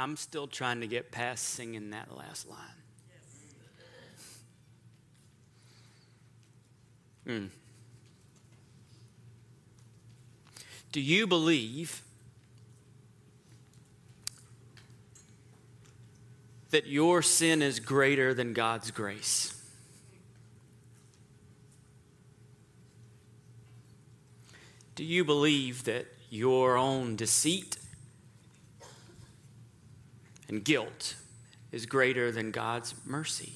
I'm still trying to get past singing that last line. Mm. Do you believe that your sin is greater than God's grace? Do you believe that your own deceit and guilt is greater than God's mercy?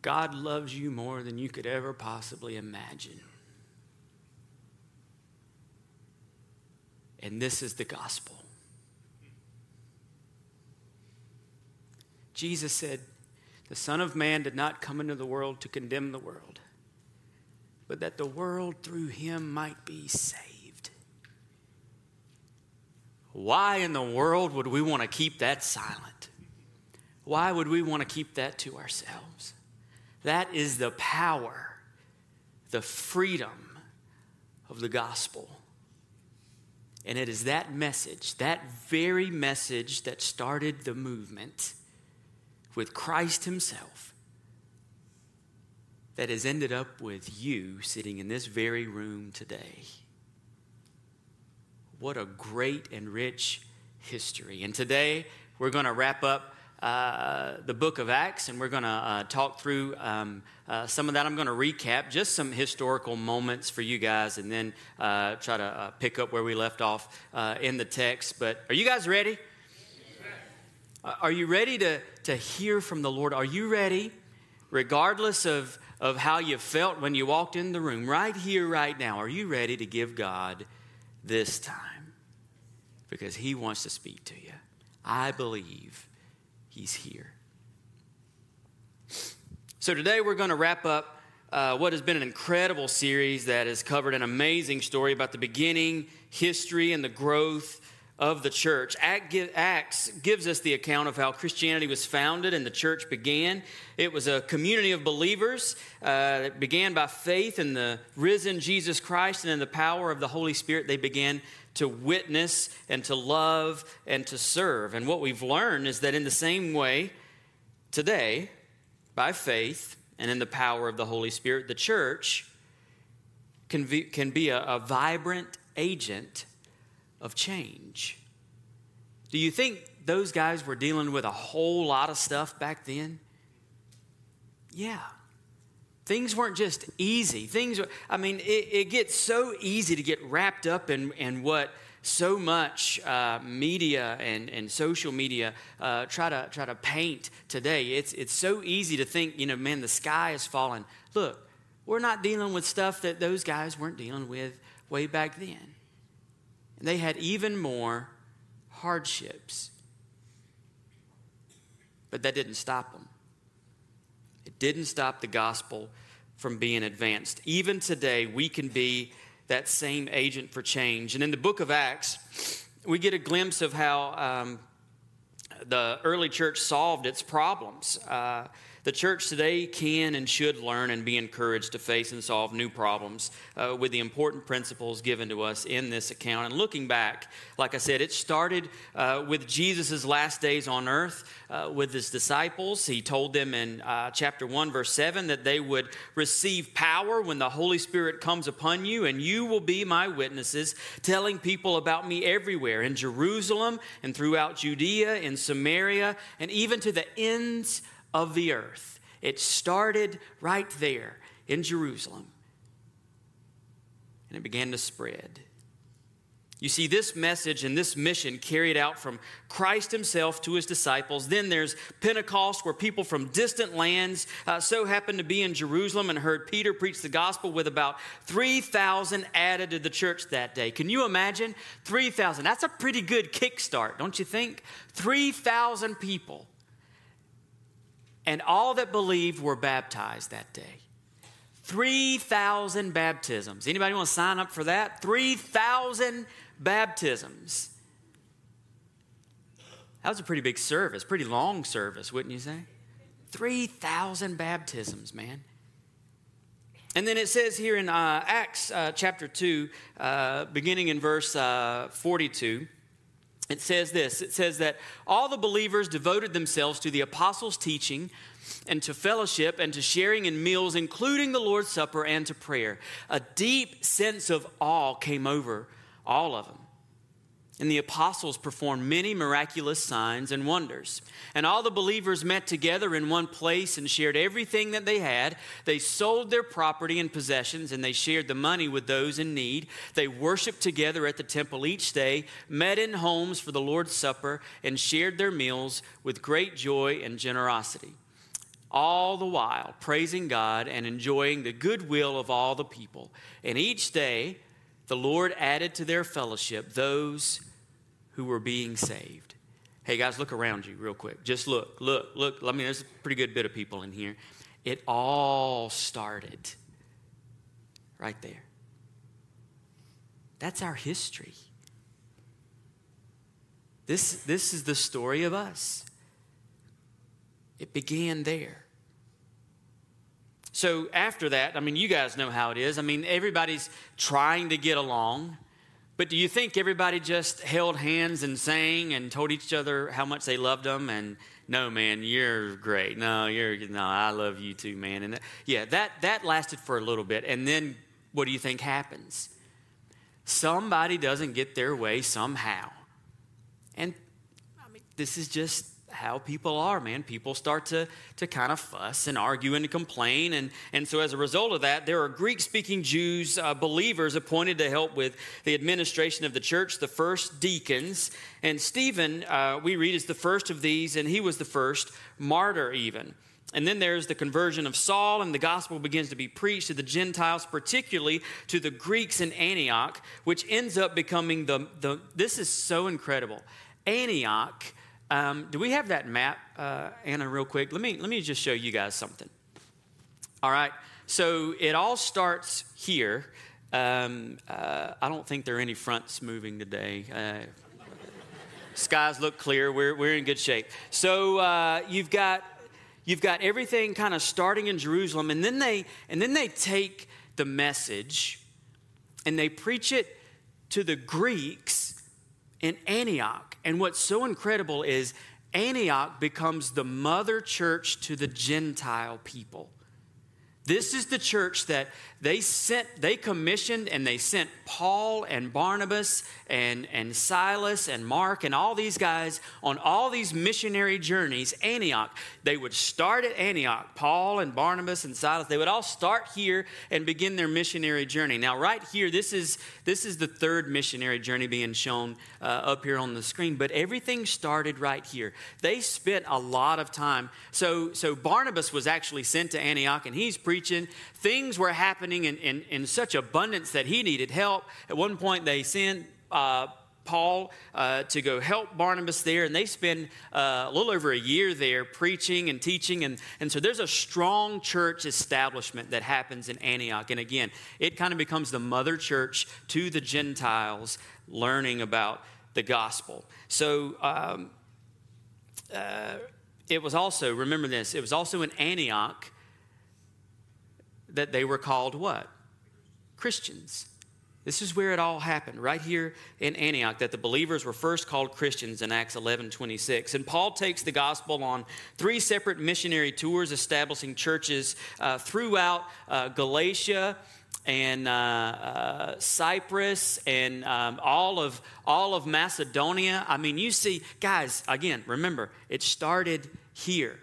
God loves you more than you could ever possibly imagine. And this is the gospel. Jesus said, The Son of Man did not come into the world to condemn the world, but that the world through him might be saved. Why in the world would we want to keep that silent? Why would we want to keep that to ourselves? That is the power, the freedom of the gospel. And it is that message, that very message that started the movement with Christ Himself, that has ended up with you sitting in this very room today. What a great and rich history. And today we're going to wrap up uh, the book of Acts, and we're going to uh, talk through um, uh, some of that. I'm going to recap just some historical moments for you guys and then uh, try to uh, pick up where we left off in the text. But are you guys ready? Are you ready to, to hear from the Lord? Are you ready, regardless of, of how you felt when you walked in the room, right here, right now? Are you ready to give God this time? Because He wants to speak to you. I believe He's here. So today we're going to wrap up uh, what has been an incredible series that has covered an amazing story about the beginning, history, and the growth of the church. Acts gives us the account of how Christianity was founded and the church began. It was a community of believers uh, that began by faith in the risen Jesus Christ and in the power of the Holy Spirit. They began to witness and to love and to serve. And what we've learned is that in the same way, today, by faith and in the power of the Holy Spirit, the church can be, can be a, a vibrant agent of change. Do you think those guys were dealing with a whole lot of stuff back then? Yeah. Things weren't just easy. Things, were, I mean, it, it gets so easy to get wrapped up in, in what so much uh, media and, and social media uh, try to try to paint today. It's it's so easy to think, you know, man, the sky is falling. Look, we're not dealing with stuff that those guys weren't dealing with way back then. And they had even more hardships. But that didn't stop them. It didn't stop the gospel from being advanced. Even today, we can be that same agent for change. And in the book of Acts, we get a glimpse of how um, the early church solved its problems. Uh, the church today can and should learn and be encouraged to face and solve new problems uh, with the important principles given to us in this account. And looking back, like I said, it started uh, with Jesus' last days on earth uh, with his disciples. He told them in uh, chapter 1, verse 7, that they would receive power when the Holy Spirit comes upon you, and you will be my witnesses, telling people about me everywhere in Jerusalem and throughout Judea, in Samaria, and even to the ends of the earth. It started right there in Jerusalem, and it began to spread. You see, this message and this mission carried out from Christ himself to his disciples. Then there's Pentecost, where people from distant lands uh, so happened to be in Jerusalem and heard Peter preach the gospel, with about 3,000 added to the church that day. Can you imagine? 3,000. That's a pretty good kickstart, don't you think? 3,000 people and all that believed were baptized that day. 3,000 baptisms. Anybody want to sign up for that? 3,000 baptisms. That was a pretty big service, pretty long service, wouldn't you say? 3,000 baptisms, man. And then it says here in uh, Acts uh, chapter 2, uh, beginning in verse uh, 42, it says this it says that all the believers devoted themselves to the apostles' teaching and to fellowship and to sharing in meals, including the Lord's Supper and to prayer. A deep sense of awe came over all of them. And the apostles performed many miraculous signs and wonders. And all the believers met together in one place and shared everything that they had. They sold their property and possessions and they shared the money with those in need. They worshiped together at the temple each day, met in homes for the Lord's Supper, and shared their meals with great joy and generosity. All the while praising God and enjoying the goodwill of all the people. And each day, the Lord added to their fellowship those who were being saved. Hey guys, look around you real quick. Just look, look, look. I mean, there's a pretty good bit of people in here. It all started right there. That's our history. This, this is the story of us. It began there. So after that, I mean, you guys know how it is. I mean, everybody's trying to get along. But do you think everybody just held hands and sang and told each other how much they loved them? And no, man, you're great. No, you're no, I love you too, man. And yeah, that that lasted for a little bit, and then what do you think happens? Somebody doesn't get their way somehow, and I mean, this is just how people are, man. People start to, to kind of fuss and argue and complain. And, and so, as a result of that, there are Greek speaking Jews, uh, believers, appointed to help with the administration of the church, the first deacons. And Stephen, uh, we read, is the first of these, and he was the first martyr, even. And then there's the conversion of Saul, and the gospel begins to be preached to the Gentiles, particularly to the Greeks in Antioch, which ends up becoming the, the this is so incredible. Antioch um, do we have that map, uh, Anna, real quick? Let me, let me just show you guys something. All right, so it all starts here. Um, uh, I don't think there are any fronts moving today. Uh, skies look clear. We're, we're in good shape. So uh, you've got you've got everything kind of starting in Jerusalem, and then they and then they take the message and they preach it to the Greeks in Antioch. And what's so incredible is Antioch becomes the mother church to the Gentile people. This is the church that they sent, they commissioned and they sent Paul and Barnabas and, and Silas and Mark and all these guys on all these missionary journeys. Antioch, they would start at Antioch. Paul and Barnabas and Silas, they would all start here and begin their missionary journey. Now, right here, this is, this is the third missionary journey being shown uh, up here on the screen, but everything started right here. They spent a lot of time. So, so Barnabas was actually sent to Antioch and he's preaching. Things were happening happening in, in, in such abundance that he needed help. At one point, they sent uh, Paul uh, to go help Barnabas there, and they spend uh, a little over a year there preaching and teaching. And, and so there's a strong church establishment that happens in Antioch. And again, it kind of becomes the mother church to the Gentiles learning about the gospel. So um, uh, it was also, remember this, it was also in Antioch that they were called what? Christians. This is where it all happened, right here in Antioch, that the believers were first called Christians in Acts 11 26. And Paul takes the gospel on three separate missionary tours, establishing churches uh, throughout uh, Galatia and uh, uh Cyprus and um, all, of, all of Macedonia. I mean, you see, guys, again, remember, it started here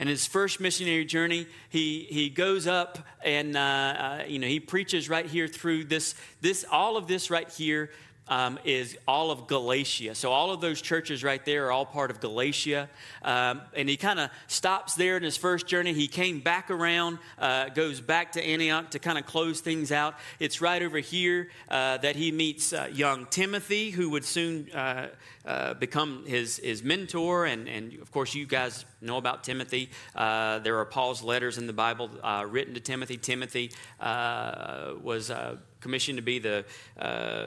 and his first missionary journey, he, he goes up and, uh, uh, you know, he preaches right here through this, this, all of this right here um, is all of Galatia. So all of those churches right there are all part of Galatia. Um, and he kind of stops there in his first journey. He came back around, uh, goes back to Antioch to kind of close things out. It's right over here uh, that he meets uh, young Timothy, who would soon uh, uh, become his, his mentor. And, and of course, you guys know about Timothy. Uh, there are Paul's letters in the Bible written to Timothy. Timothy was commissioned to be the uh,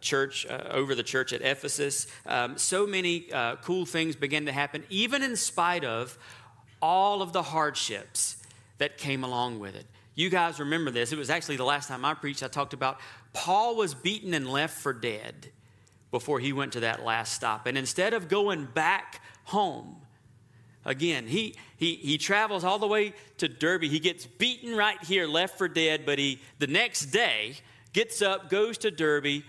church, uh, over the church at Ephesus. Um, so many uh, cool things began to happen, even in spite of all of the hardships that came along with it. You guys remember this. It was actually the last time I preached, I talked about Paul was beaten and left for dead before he went to that last stop. And instead of going back home, again, he, he, he travels all the way to Derbe. He gets beaten right here, left for dead, but he, the next day, gets up, goes to Derbe,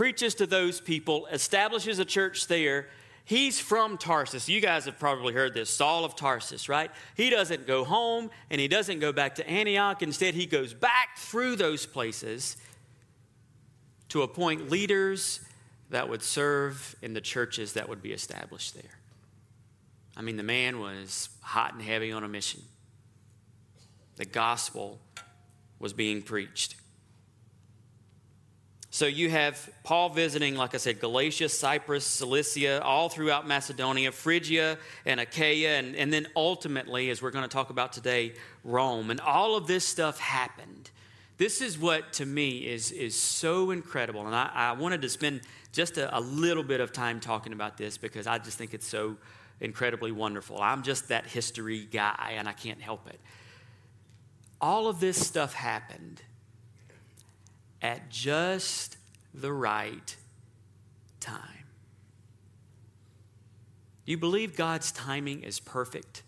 preaches to those people, establishes a church there, He's from Tarsus. You guys have probably heard this Saul of Tarsus, right? He doesn't go home and he doesn't go back to Antioch. Instead, he goes back through those places to appoint leaders that would serve in the churches that would be established there. I mean, the man was hot and heavy on a mission. The gospel was being preached. So you have Paul visiting, like I said, Galatia, Cyprus, Cilicia, all throughout Macedonia, Phrygia, and Achaia, and, and then ultimately, as we're going to talk about today, Rome. And all of this stuff happened. This is what, to me, is, is so incredible. And I, I wanted to spend just a, a little bit of time talking about this because I just think it's so incredibly wonderful. I'm just that history guy, and I can't help it. All of this stuff happened at just the right time. Do you believe God's timing is perfect?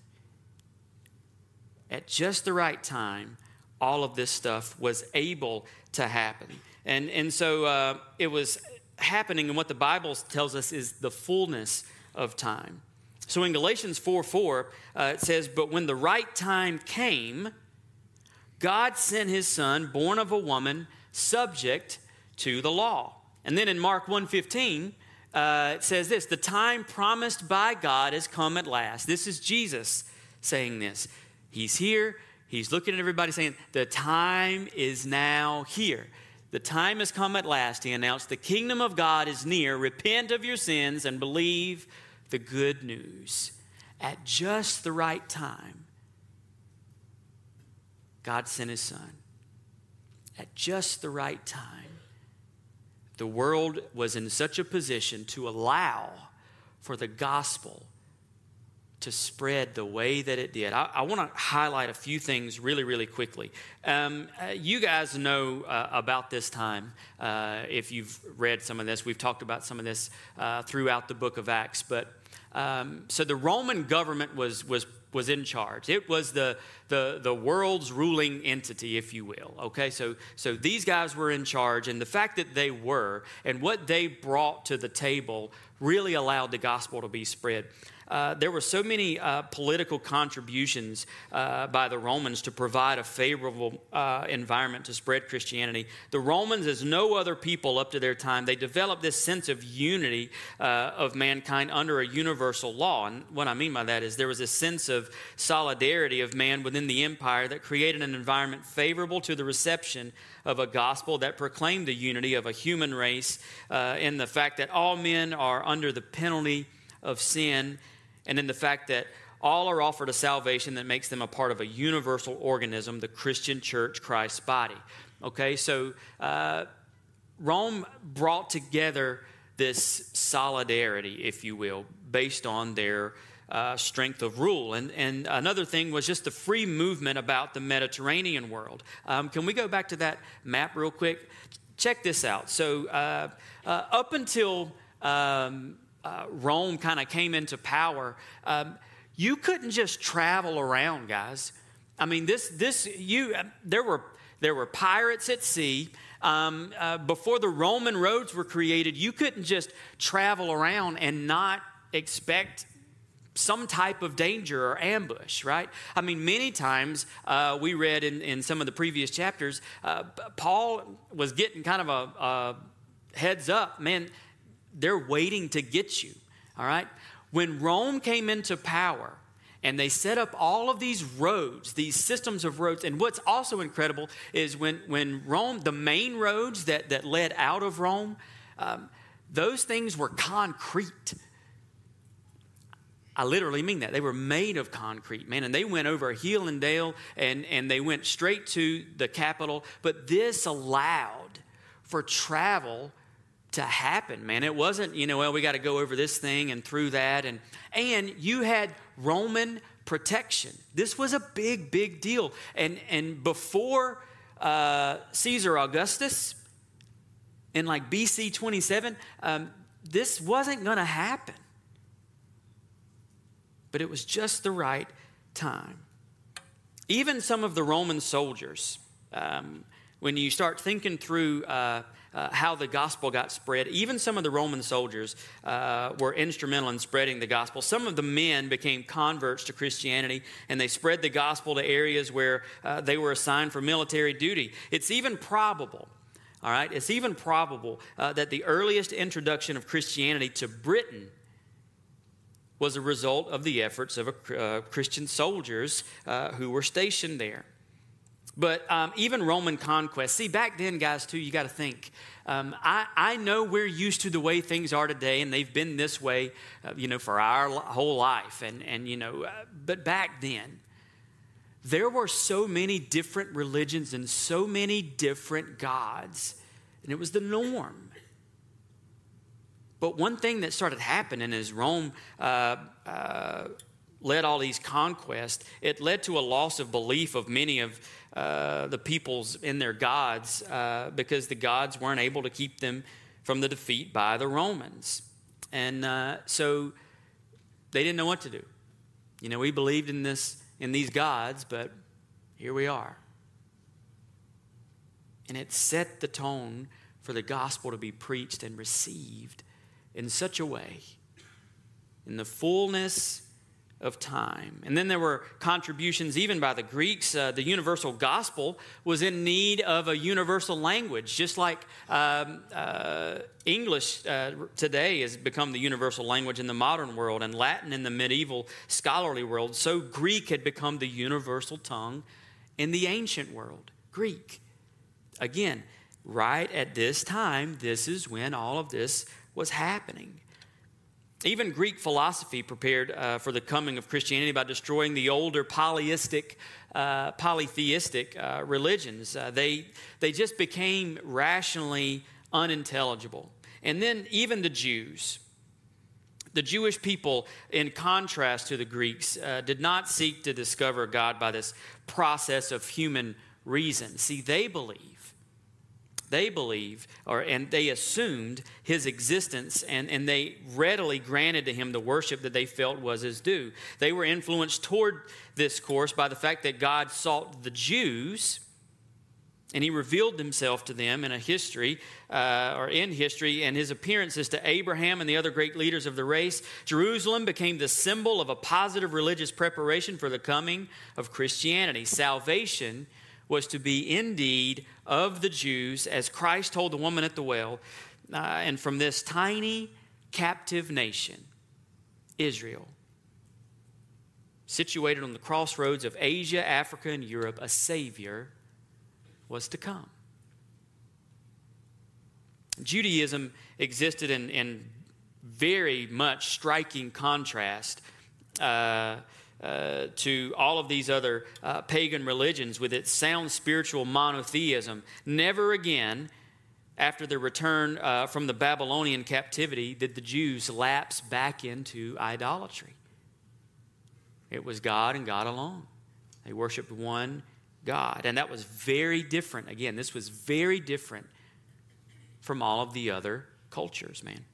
At just the right time, all of this stuff was able to happen. And, and so uh, it was happening, and what the Bible tells us is the fullness of time. So in Galatians 4 4, uh, it says, But when the right time came, God sent his son, born of a woman, subject to the law. And then in Mark 1:15, uh, it says this: "The time promised by God has come at last." This is Jesus saying this. He's here. He's looking at everybody saying, "The time is now here." The time has come at last, he announced. The kingdom of God is near. Repent of your sins and believe the good news. At just the right time, God sent his son at just the right time. The world was in such a position to allow for the gospel to spread the way that it did. I, I want to highlight a few things really, really quickly. Um, uh, you guys know uh, about this time. Uh, if you've read some of this, we've talked about some of this uh, throughout the book of Acts. But um, so the Roman government was was was in charge. It was the, the, the world's ruling entity, if you will. Okay, so, so these guys were in charge, and the fact that they were and what they brought to the table really allowed the gospel to be spread. Uh, there were so many uh, political contributions uh, by the Romans to provide a favorable uh, environment to spread Christianity. The Romans, as no other people up to their time, they developed this sense of unity uh, of mankind under a universal law. And what I mean by that is there was a sense of solidarity of man within the empire that created an environment favorable to the reception of a gospel that proclaimed the unity of a human race in the fact that all men are under the penalty of sin and in the fact that all are offered a salvation that makes them a part of a universal organism, the Christian church, Christ's body. Okay, so uh, Rome brought together this solidarity, if you will, based on their uh, strength of rule. And, and another thing was just the free movement about the Mediterranean world. Um, can we go back to that map real quick? Check this out. So, uh, uh up until um, uh, Rome kind of came into power, um, you couldn't just travel around, guys. I mean, this, this, you, there were, there were pirates at sea. Um, uh, before the Roman roads were created, you couldn't just travel around and not expect some type of danger or ambush, right? I mean, many times uh, we read in, in some of the previous chapters, uh, Paul was getting kind of a, a heads up, man, they're waiting to get you, all right? When Rome came into power, and they set up all of these roads, these systems of roads. And what's also incredible is when, when Rome, the main roads that, that led out of Rome, um, those things were concrete. I literally mean that. They were made of concrete, man. And they went over hill and dale and, and they went straight to the capital. But this allowed for travel to happen, man. It wasn't, you know, well, we got to go over this thing and through that. And, and you had Roman protection. This was a big, big deal. And, and before uh, Caesar Augustus, in like BC 27, um, this wasn't going to happen. But it was just the right time. Even some of the Roman soldiers, um, when you start thinking through uh, uh, how the gospel got spread. Even some of the Roman soldiers uh, were instrumental in spreading the gospel. Some of the men became converts to Christianity and they spread the gospel to areas where uh, they were assigned for military duty. It's even probable. All right, it's even probable uh, that the earliest introduction of Christianity to Britain was a result of the efforts of a, uh, Christian soldiers uh, who were stationed there. But um, even Roman conquest, see, back then, guys, too, you got to think. Um, I, I know we're used to the way things are today, and they've been this way, uh, you know, for our whole life. And, and you know, uh, but back then, there were so many different religions and so many different gods, and it was the norm. But one thing that started happening is Rome uh, uh led all these conquests, it led to a loss of belief of many of uh, the peoples in their gods uh, because the gods weren't able to keep them from the defeat by the Romans. And uh, so they didn't know what to do. You know, we believed in this in these gods, but here we are. And it set the tone for the gospel to be preached and received in such a way in the fullness of time. And then there were contributions even by the Greeks. Uh, the universal gospel was in need of a universal language, just like um, uh, English uh, today has become the universal language in the modern world and Latin in the medieval scholarly world. So Greek had become the universal tongue in the ancient world. Greek. Again, right at this time, this is when all of this was happening. Even Greek philosophy prepared uh, for the coming of Christianity by destroying the older polyistic, uh, polytheistic uh, religions. Uh, they, they just became rationally unintelligible. And then even the Jews, the Jewish people, in contrast to the Greeks, uh, did not seek to discover God by this process of human reason. See, they believe they believe or and they assumed his existence and, and they readily granted to him the worship that they felt was his due. They were influenced toward this course by the fact that god sought the jews and he revealed himself to them in a history uh, or in history and his appearances to abraham and the other great leaders of the race. Jerusalem became the symbol of a positive religious preparation for the coming of christianity. Salvation was to be indeed of the Jews, as Christ told the woman at the well, uh, and from this tiny captive nation, Israel, situated on the crossroads of Asia, Africa, and Europe, a Savior was to come. Judaism existed in, in very much striking contrast. Uh, uh, to all of these other uh, pagan religions with its sound spiritual monotheism. Never again, after the return uh, from the Babylonian captivity, did the Jews lapse back into idolatry. It was God and God alone. They worshiped one God. And that was very different. Again, this was very different from all of the other cultures, man.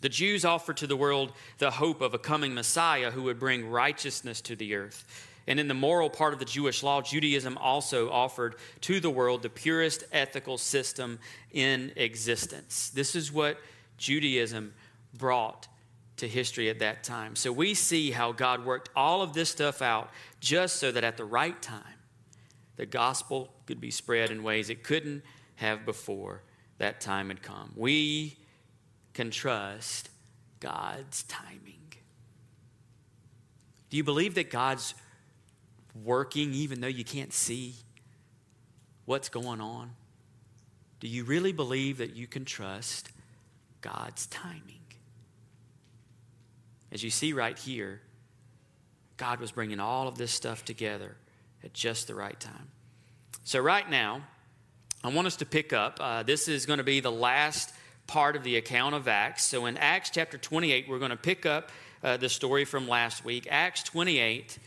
The Jews offered to the world the hope of a coming Messiah who would bring righteousness to the earth. And in the moral part of the Jewish law, Judaism also offered to the world the purest ethical system in existence. This is what Judaism brought to history at that time. So we see how God worked all of this stuff out just so that at the right time, the gospel could be spread in ways it couldn't have before that time had come. We can trust God's timing. Do you believe that God's working even though you can't see what's going on? Do you really believe that you can trust God's timing? As you see right here, God was bringing all of this stuff together at just the right time. So, right now, I want us to pick up. Uh, this is going to be the last part of the account of Acts. So in Acts chapter 28, we're going to pick up uh, the story from last week. Acts 28.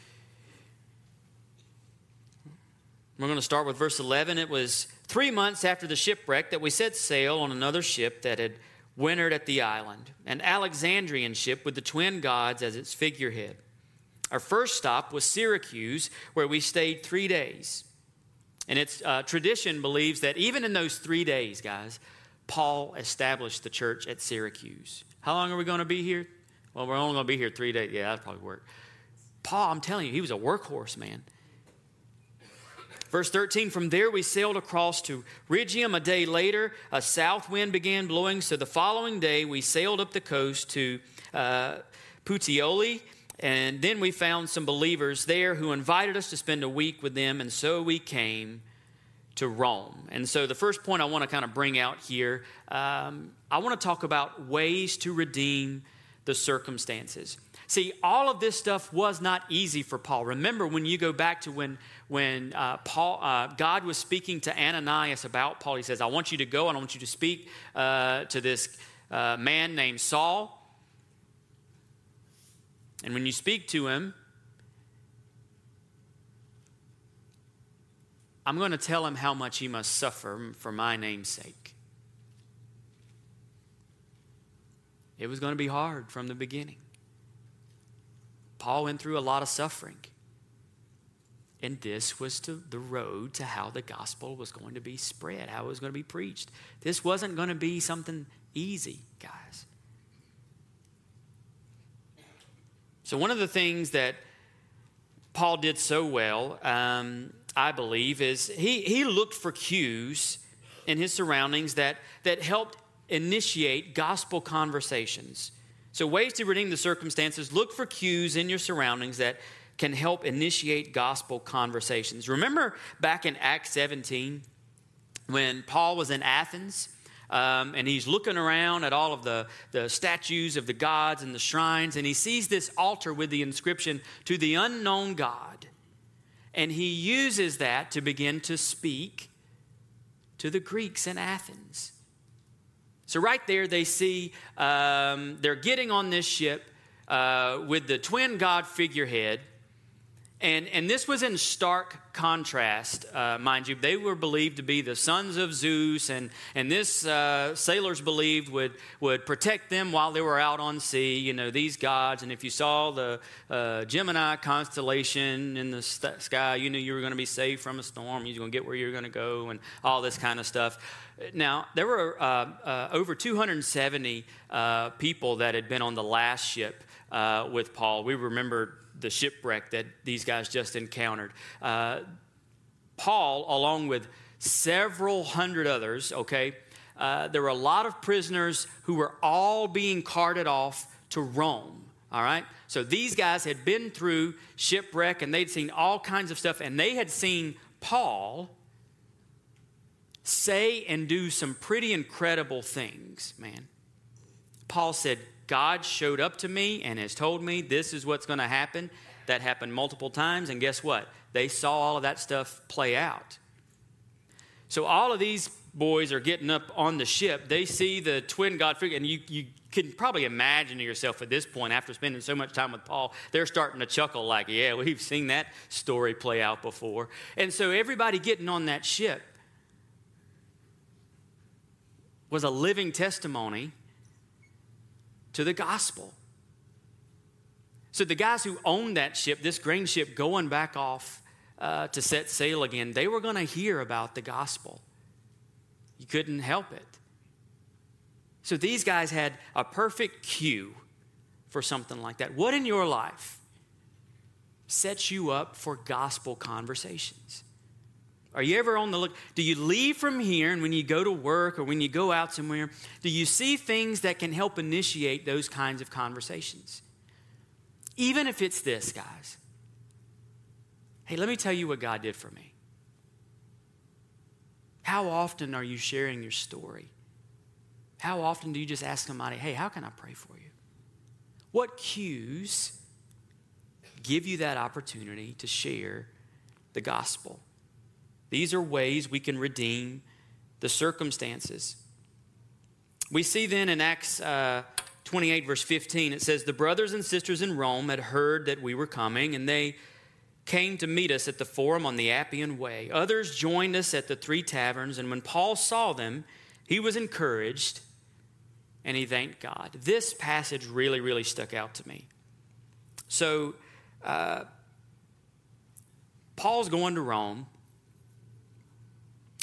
We're going to start with verse 11. It was three months after the shipwreck that we set sail on another ship that had wintered at the island, an Alexandrian ship with the twin gods as its figurehead. Our first stop was Syracuse, where we stayed three days. And its uh, tradition believes that even in those three days, guys, Paul established the church at Syracuse. How long are we going to be here? Well, we're only going to be here three days. Yeah, that'll probably work. Paul, I'm telling you, he was a workhorse, man. Verse 13, from there we sailed across to Rhegium. A day later, a south wind began blowing. So the following day, we sailed up the coast to uh, Puteoli. And then we found some believers there who invited us to spend a week with them. And so we came to Rome. And so the first point I want to kind of bring out here, um, I want to talk about ways to redeem the circumstances. See, all of this stuff was not easy for Paul. Remember when you go back to when when uh, Paul uh, God was speaking to Ananias about Paul. He says, "I want you to go and I want you to speak uh, to this uh, man named Saul." And when you speak to him, I'm going to tell him how much he must suffer for my name's sake. It was going to be hard from the beginning. Paul went through a lot of suffering. And this was to the road to how the gospel was going to be spread, how it was going to be preached. This wasn't going to be something easy, guys. So, one of the things that Paul did so well um, I believe, is he, he looked for cues in his surroundings that, that helped initiate gospel conversations. So, ways to redeem the circumstances look for cues in your surroundings that can help initiate gospel conversations. Remember back in Acts 17 when Paul was in Athens? Um, and he's looking around at all of the, the statues of the gods and the shrines, and he sees this altar with the inscription, To the unknown God. And he uses that to begin to speak to the Greeks in Athens. So, right there, they see um, they're getting on this ship uh, with the twin god figurehead and, and this was in stark contrast, uh, mind you. They were believed to be the sons of Zeus, and, and this uh, sailors believed would, would protect them while they were out on sea, you know, these gods. And if you saw the uh, Gemini constellation in the st- sky, you knew you were going to be safe from a storm, you were going to get where you were going to go, and all this kind of stuff. Now, there were uh, uh, over 270 uh, people that had been on the last ship with Paul. We remember the shipwreck that these guys just encountered. Uh, Paul, along with several hundred others, okay, uh, there were a lot of prisoners who were all being carted off to Rome. All right? So these guys had been through shipwreck and they'd seen all kinds of stuff, and they had seen Paul say and do some pretty incredible things, man. Paul said, God showed up to me and has told me this is what's going to happen. That happened multiple times, and guess what? They saw all of that stuff play out. So all of these boys are getting up on the ship. They see the twin God figure, and you, you can probably imagine to yourself at this point, after spending so much time with Paul, they're starting to chuckle like, yeah, we've seen that story play out before. And so everybody getting on that ship was a living testimony to the gospel. So the guys who owned that ship, this grain ship going back off uh, to set sail again, they were going to hear about the gospel. You couldn't help it. So these guys had a perfect cue for something like that. What in your life sets you up for gospel conversations? Are you ever on the look? Do you leave from here and when you go to work or when you go out somewhere, do you see things that can help initiate those kinds of conversations? Even if it's this, guys. Hey, let me tell you what God did for me. How often are you sharing your story? How often do you just ask somebody, hey, how can I pray for you? What cues give you that opportunity to share the gospel? These are ways we can redeem the circumstances. We see then in Acts uh, 28, verse 15, it says, The brothers and sisters in Rome had heard that we were coming, and they came to meet us at the forum on the Appian Way. Others joined us at the three taverns, and when Paul saw them, he was encouraged and he thanked God. This passage really, really stuck out to me. So, uh, Paul's going to Rome,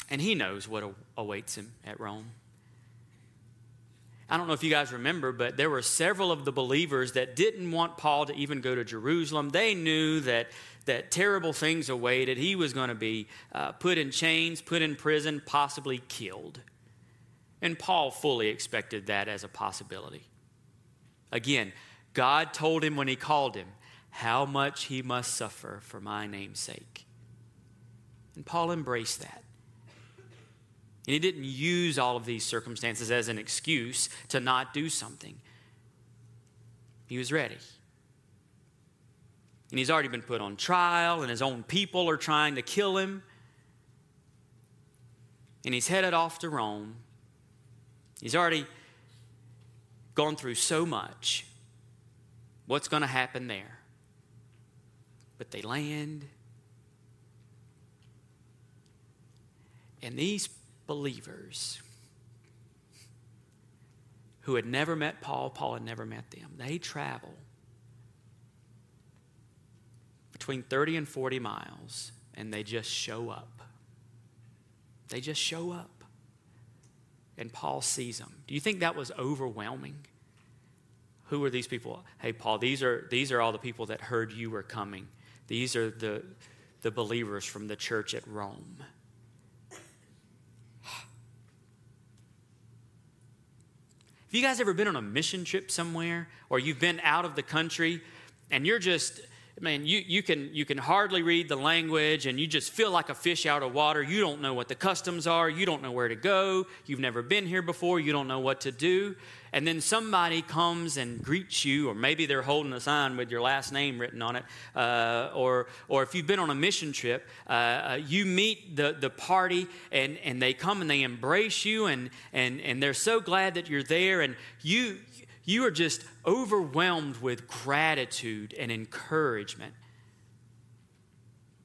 and he knows what awaits him at Rome. I don't know if you guys remember, but there were several of the believers that didn't want Paul to even go to Jerusalem. They knew that, that terrible things awaited. He was going to be uh, put in chains, put in prison, possibly killed. And Paul fully expected that as a possibility. Again, God told him when he called him how much he must suffer for my name's sake. And Paul embraced that. And he didn't use all of these circumstances as an excuse to not do something. He was ready. And he's already been put on trial, and his own people are trying to kill him. And he's headed off to Rome. He's already gone through so much. What's going to happen there? But they land. And these believers who had never met Paul, Paul had never met them. They travel between 30 and 40 miles and they just show up. They just show up. And Paul sees them. Do you think that was overwhelming? Who are these people? Hey, Paul, these are, these are all the people that heard you were coming. These are the, the believers from the church at Rome. Have you guys ever been on a mission trip somewhere or you've been out of the country and you're just, man, you, you, can, you can hardly read the language and you just feel like a fish out of water. You don't know what the customs are. You don't know where to go. You've never been here before. You don't know what to do and then somebody comes and greets you, or maybe they're holding a sign with your last name written on it, uh, or, or if you've been on a mission trip, uh, uh, you meet the, the party and, and they come and they embrace you, and, and, and they're so glad that you're there, and you, you are just overwhelmed with gratitude and encouragement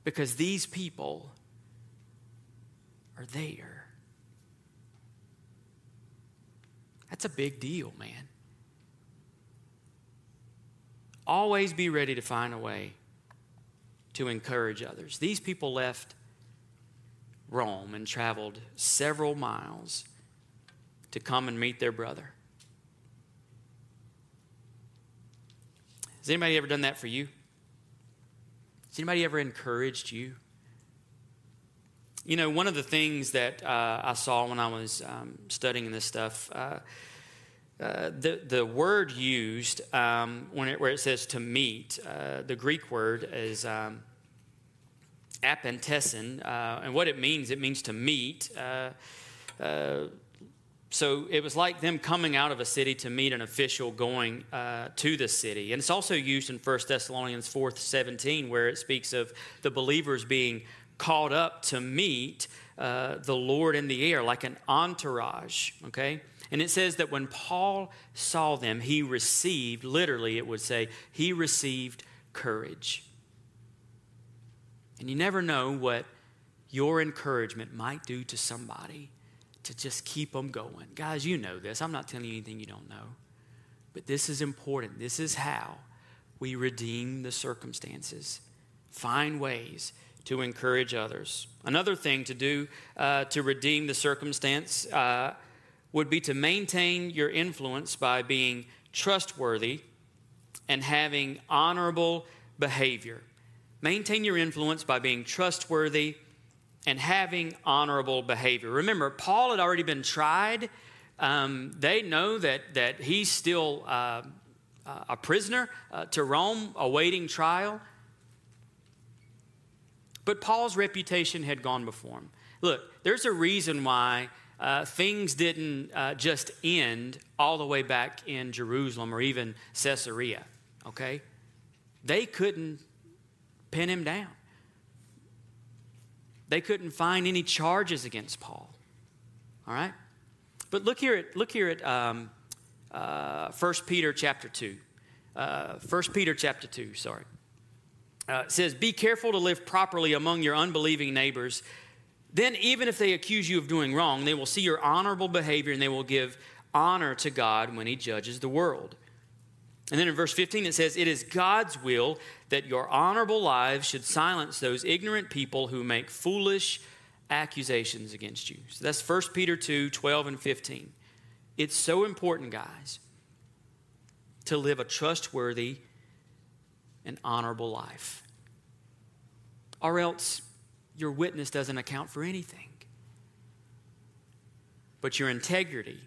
because these people are there. That's a big deal, man. Always be ready to find a way to encourage others. These people left Rome and traveled several miles to come and meet their brother. Has anybody ever done that for you? Has anybody ever encouraged you? You know, one of the things that uh, I saw when I was um, studying this stuff, uh, uh, the, the word used um, when it, where it says to meet, uh, the Greek word is um, uh, and what it means, it means to meet. Uh, so it was like them coming out of a city to meet an official going to the city. And it's also used in 1 Thessalonians 4 17, where it speaks of the believers being called up to meet uh, the Lord in the air, like an entourage, okay? And it says that when Paul saw them, he received, literally, it would say, he received courage. And you never know what your encouragement might do to somebody to just keep them going. Guys, you know this. I'm not telling you anything you don't know. But this is important. This is how we redeem the circumstances. Find ways to encourage others. Another thing to do uh, to redeem the circumstance uh, would be to maintain your influence by being trustworthy and having honorable behavior. Maintain your influence by being trustworthy and having honorable behavior. Remember, Paul had already been tried. Um, they know that, that he's still uh, a prisoner uh, to Rome awaiting trial. But Paul's reputation had gone before him. Look, there's a reason why uh, things didn't uh, just end all the way back in Jerusalem or even Caesarea, okay? They couldn't pin him down. They couldn't find any charges against Paul, all right? But look here at, look here at um, uh, 1 Peter chapter 2. Uh, 1 Peter chapter 2, sorry. Uh, says, Be careful to live properly among your unbelieving neighbors. Then, even if they accuse you of doing wrong, they will see your honorable behavior and they will give honor to God when He judges the world. And then in verse 15, it says, It is God's will that your honorable lives should silence those ignorant people who make foolish accusations against you. So that's 1 Peter 2 12 and 15. It's so important, guys, to live a trustworthy and honorable life. Or else your witness doesn't account for anything. But your integrity,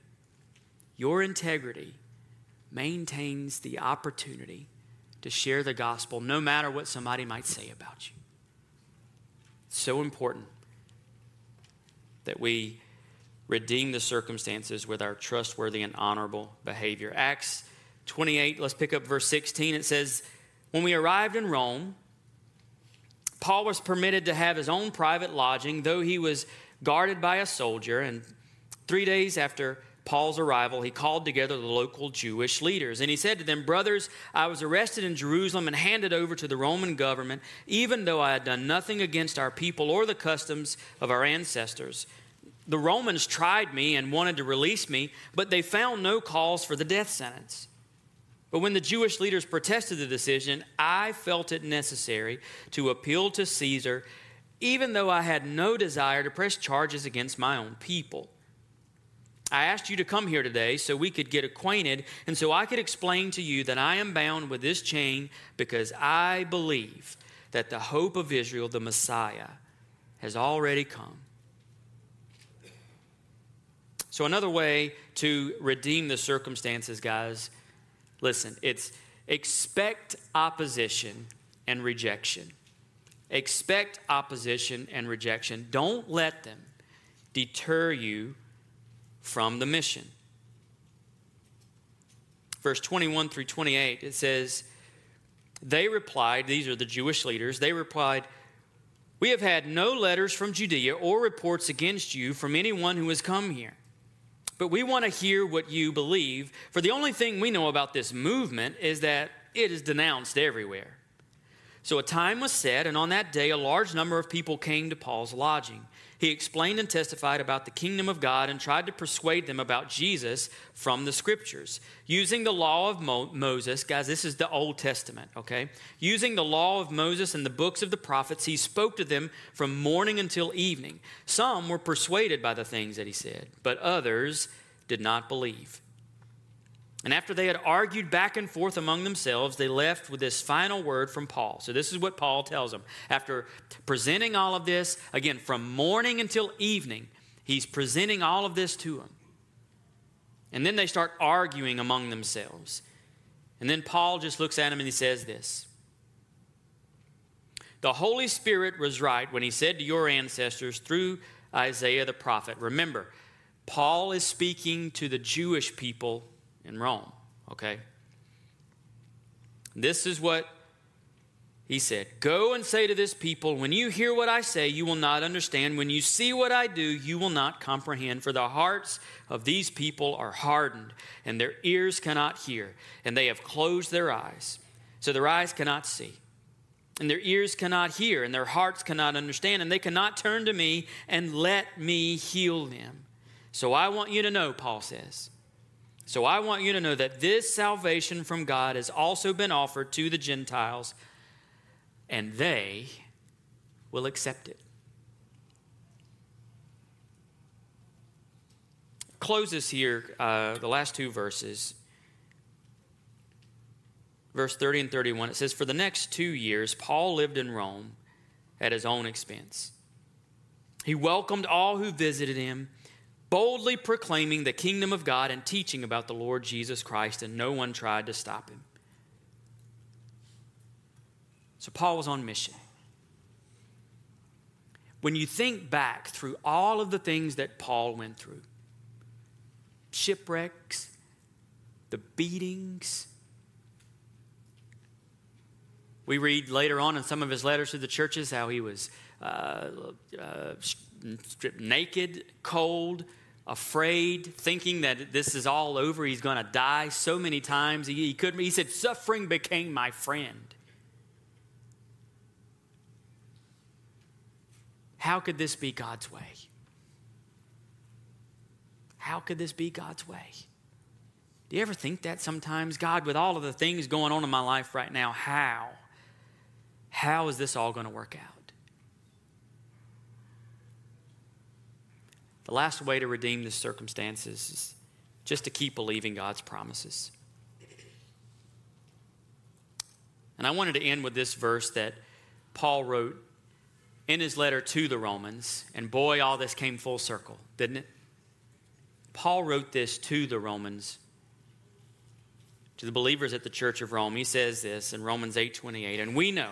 your integrity maintains the opportunity to share the gospel no matter what somebody might say about you. It's so important that we redeem the circumstances with our trustworthy and honorable behavior. Acts 28, let's pick up verse 16. It says, When we arrived in Rome, Paul was permitted to have his own private lodging, though he was guarded by a soldier. And three days after Paul's arrival, he called together the local Jewish leaders. And he said to them, Brothers, I was arrested in Jerusalem and handed over to the Roman government, even though I had done nothing against our people or the customs of our ancestors. The Romans tried me and wanted to release me, but they found no cause for the death sentence. But when the Jewish leaders protested the decision, I felt it necessary to appeal to Caesar, even though I had no desire to press charges against my own people. I asked you to come here today so we could get acquainted and so I could explain to you that I am bound with this chain because I believe that the hope of Israel, the Messiah, has already come. So, another way to redeem the circumstances, guys, listen, it's expect opposition and rejection. Expect opposition and rejection. Don't let them deter you from the mission. Verse 21 through 28, it says, They replied, these are the Jewish leaders, they replied, We have had no letters from Judea or reports against you from anyone who has come here. But we want to hear what you believe, for the only thing we know about this movement is that it is denounced everywhere. So a time was set, and on that day a large number of people came to Paul's lodging. He explained and testified about the kingdom of God and tried to persuade them about Jesus from the scriptures. Using the law of Mo- Moses, guys, this is the Old Testament, okay? Using the law of Moses and the books of the prophets, he spoke to them from morning until evening. Some were persuaded by the things that he said, but others did not believe. And after they had argued back and forth among themselves, they left with this final word from Paul. So, this is what Paul tells them. After presenting all of this, again, from morning until evening, he's presenting all of this to them. And then they start arguing among themselves. And then Paul just looks at him and he says this The Holy Spirit was right when he said to your ancestors through Isaiah the prophet. Remember, Paul is speaking to the Jewish people in Rome, okay? This is what he said Go and say to this people, when you hear what I say, you will not understand. When you see what I do, you will not comprehend. For the hearts of these people are hardened, and their ears cannot hear, and they have closed their eyes, so their eyes cannot see. And their ears cannot hear, and their hearts cannot understand, and they cannot turn to me and let me heal them. So I want you to know, Paul says, so I want you to know that this salvation from God has also been offered to the Gentiles, and they will accept it. Closes here, uh, the last two verses. Verse 30 and 31, it says, For the next two years, Paul lived in Rome at his own expense. He welcomed all who visited him boldly proclaiming the kingdom of God and teaching about the Lord Jesus Christ, and no one tried to stop him. So Paul was on mission. When you think back through all of the things that Paul went through shipwrecks, the beatings, we read later on in some of his letters to the churches how he was uh, uh, stripped naked, cold, afraid, thinking that this is all over, he's going to die so many times. He, he couldn't. He said, "Suffering became my friend." How could this be God's way? How could this be God's way? Do you ever think that sometimes? God, with all of the things going on in my life right now, how? How is this all going to work out? The last way to redeem the circumstances is just to keep believing God's promises. And I wanted to end with this verse that Paul wrote in his letter to the Romans. And boy, all this came full circle, didn't it? Paul wrote this to the Romans, to the believers at the church of Rome. He says this in Romans 8 28. And we know,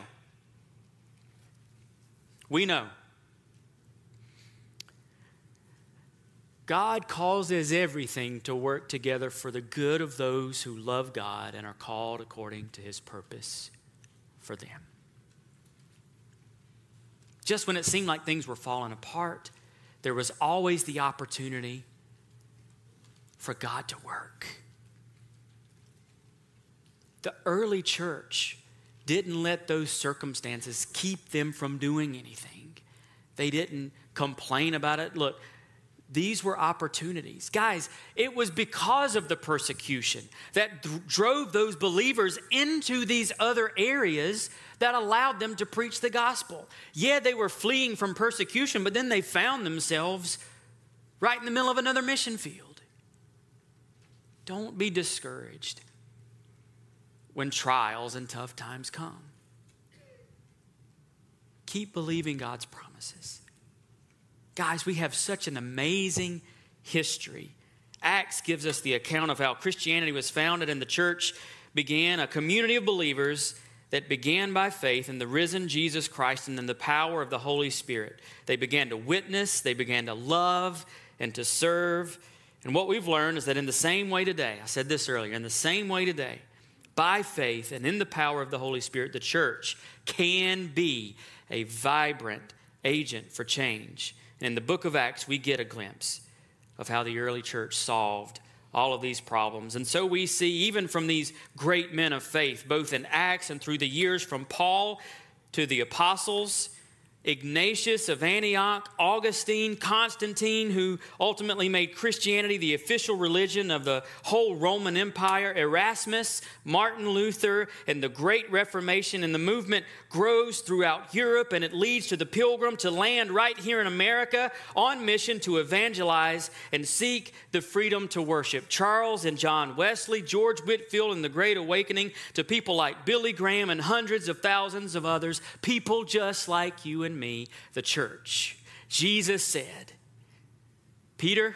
we know, God causes everything to work together for the good of those who love God and are called according to his purpose for them. Just when it seemed like things were falling apart, there was always the opportunity for God to work. The early church didn't let those circumstances keep them from doing anything. They didn't complain about it. Look, these were opportunities. Guys, it was because of the persecution that th- drove those believers into these other areas that allowed them to preach the gospel. Yeah, they were fleeing from persecution, but then they found themselves right in the middle of another mission field. Don't be discouraged when trials and tough times come. Keep believing God's promises. Guys, we have such an amazing history. Acts gives us the account of how Christianity was founded and the church began a community of believers that began by faith in the risen Jesus Christ and in the power of the Holy Spirit. They began to witness, they began to love and to serve and what we've learned is that in the same way today, I said this earlier, in the same way today, by faith and in the power of the Holy Spirit, the church can be a vibrant agent for change. And in the book of Acts, we get a glimpse of how the early church solved all of these problems. And so we see, even from these great men of faith, both in Acts and through the years from Paul to the apostles, Ignatius of Antioch, Augustine, Constantine, who ultimately made Christianity the official religion of the whole Roman Empire, Erasmus, Martin Luther, and the Great Reformation. And the movement grows throughout Europe and it leads to the pilgrim to land right here in America on mission to evangelize and seek the freedom to worship. Charles and John Wesley, George Whitefield, and the Great Awakening to people like Billy Graham and hundreds of thousands of others, people just like you and me, the church. Jesus said, Peter,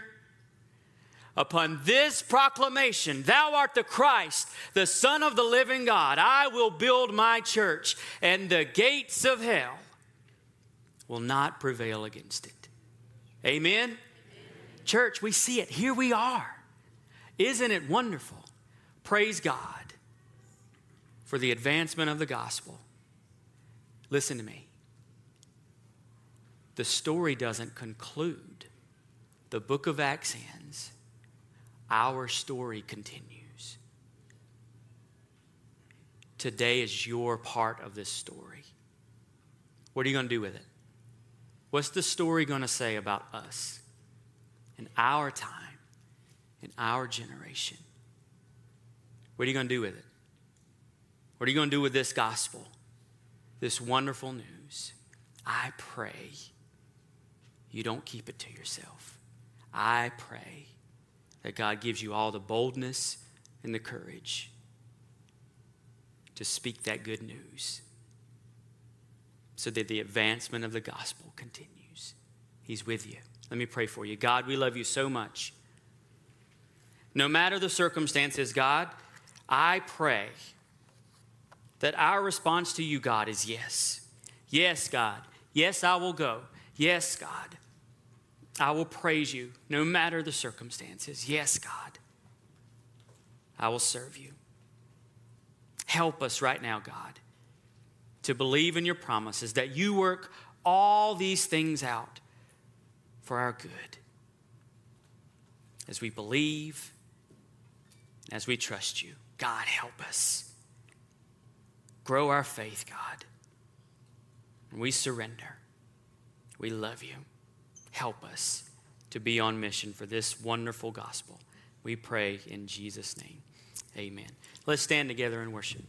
upon this proclamation, Thou art the Christ, the Son of the living God, I will build my church, and the gates of hell will not prevail against it. Amen? Amen? Church, we see it. Here we are. Isn't it wonderful? Praise God for the advancement of the gospel. Listen to me the story doesn't conclude. The book of Acts ends. Our story continues. Today is your part of this story. What are you going to do with it? What's the story going to say about us in our time, in our generation? What are you going to do with it? What are you going to do with this gospel, this wonderful news? I pray you don't keep it to yourself. I pray that God gives you all the boldness and the courage to speak that good news so that the advancement of the gospel continues. He's with you. Let me pray for you. God, we love you so much. No matter the circumstances, God, I pray that our response to you, God, is yes. Yes, God. Yes, I will go. Yes, God. I will praise you no matter the circumstances. Yes, God. I will serve you. Help us right now, God, to believe in your promises that you work all these things out for our good. as we believe, as we trust you. God, help us. Grow our faith, God. We surrender. We love you. Help us to be on mission for this wonderful gospel. We pray in Jesus' name. Amen. Let's stand together and worship.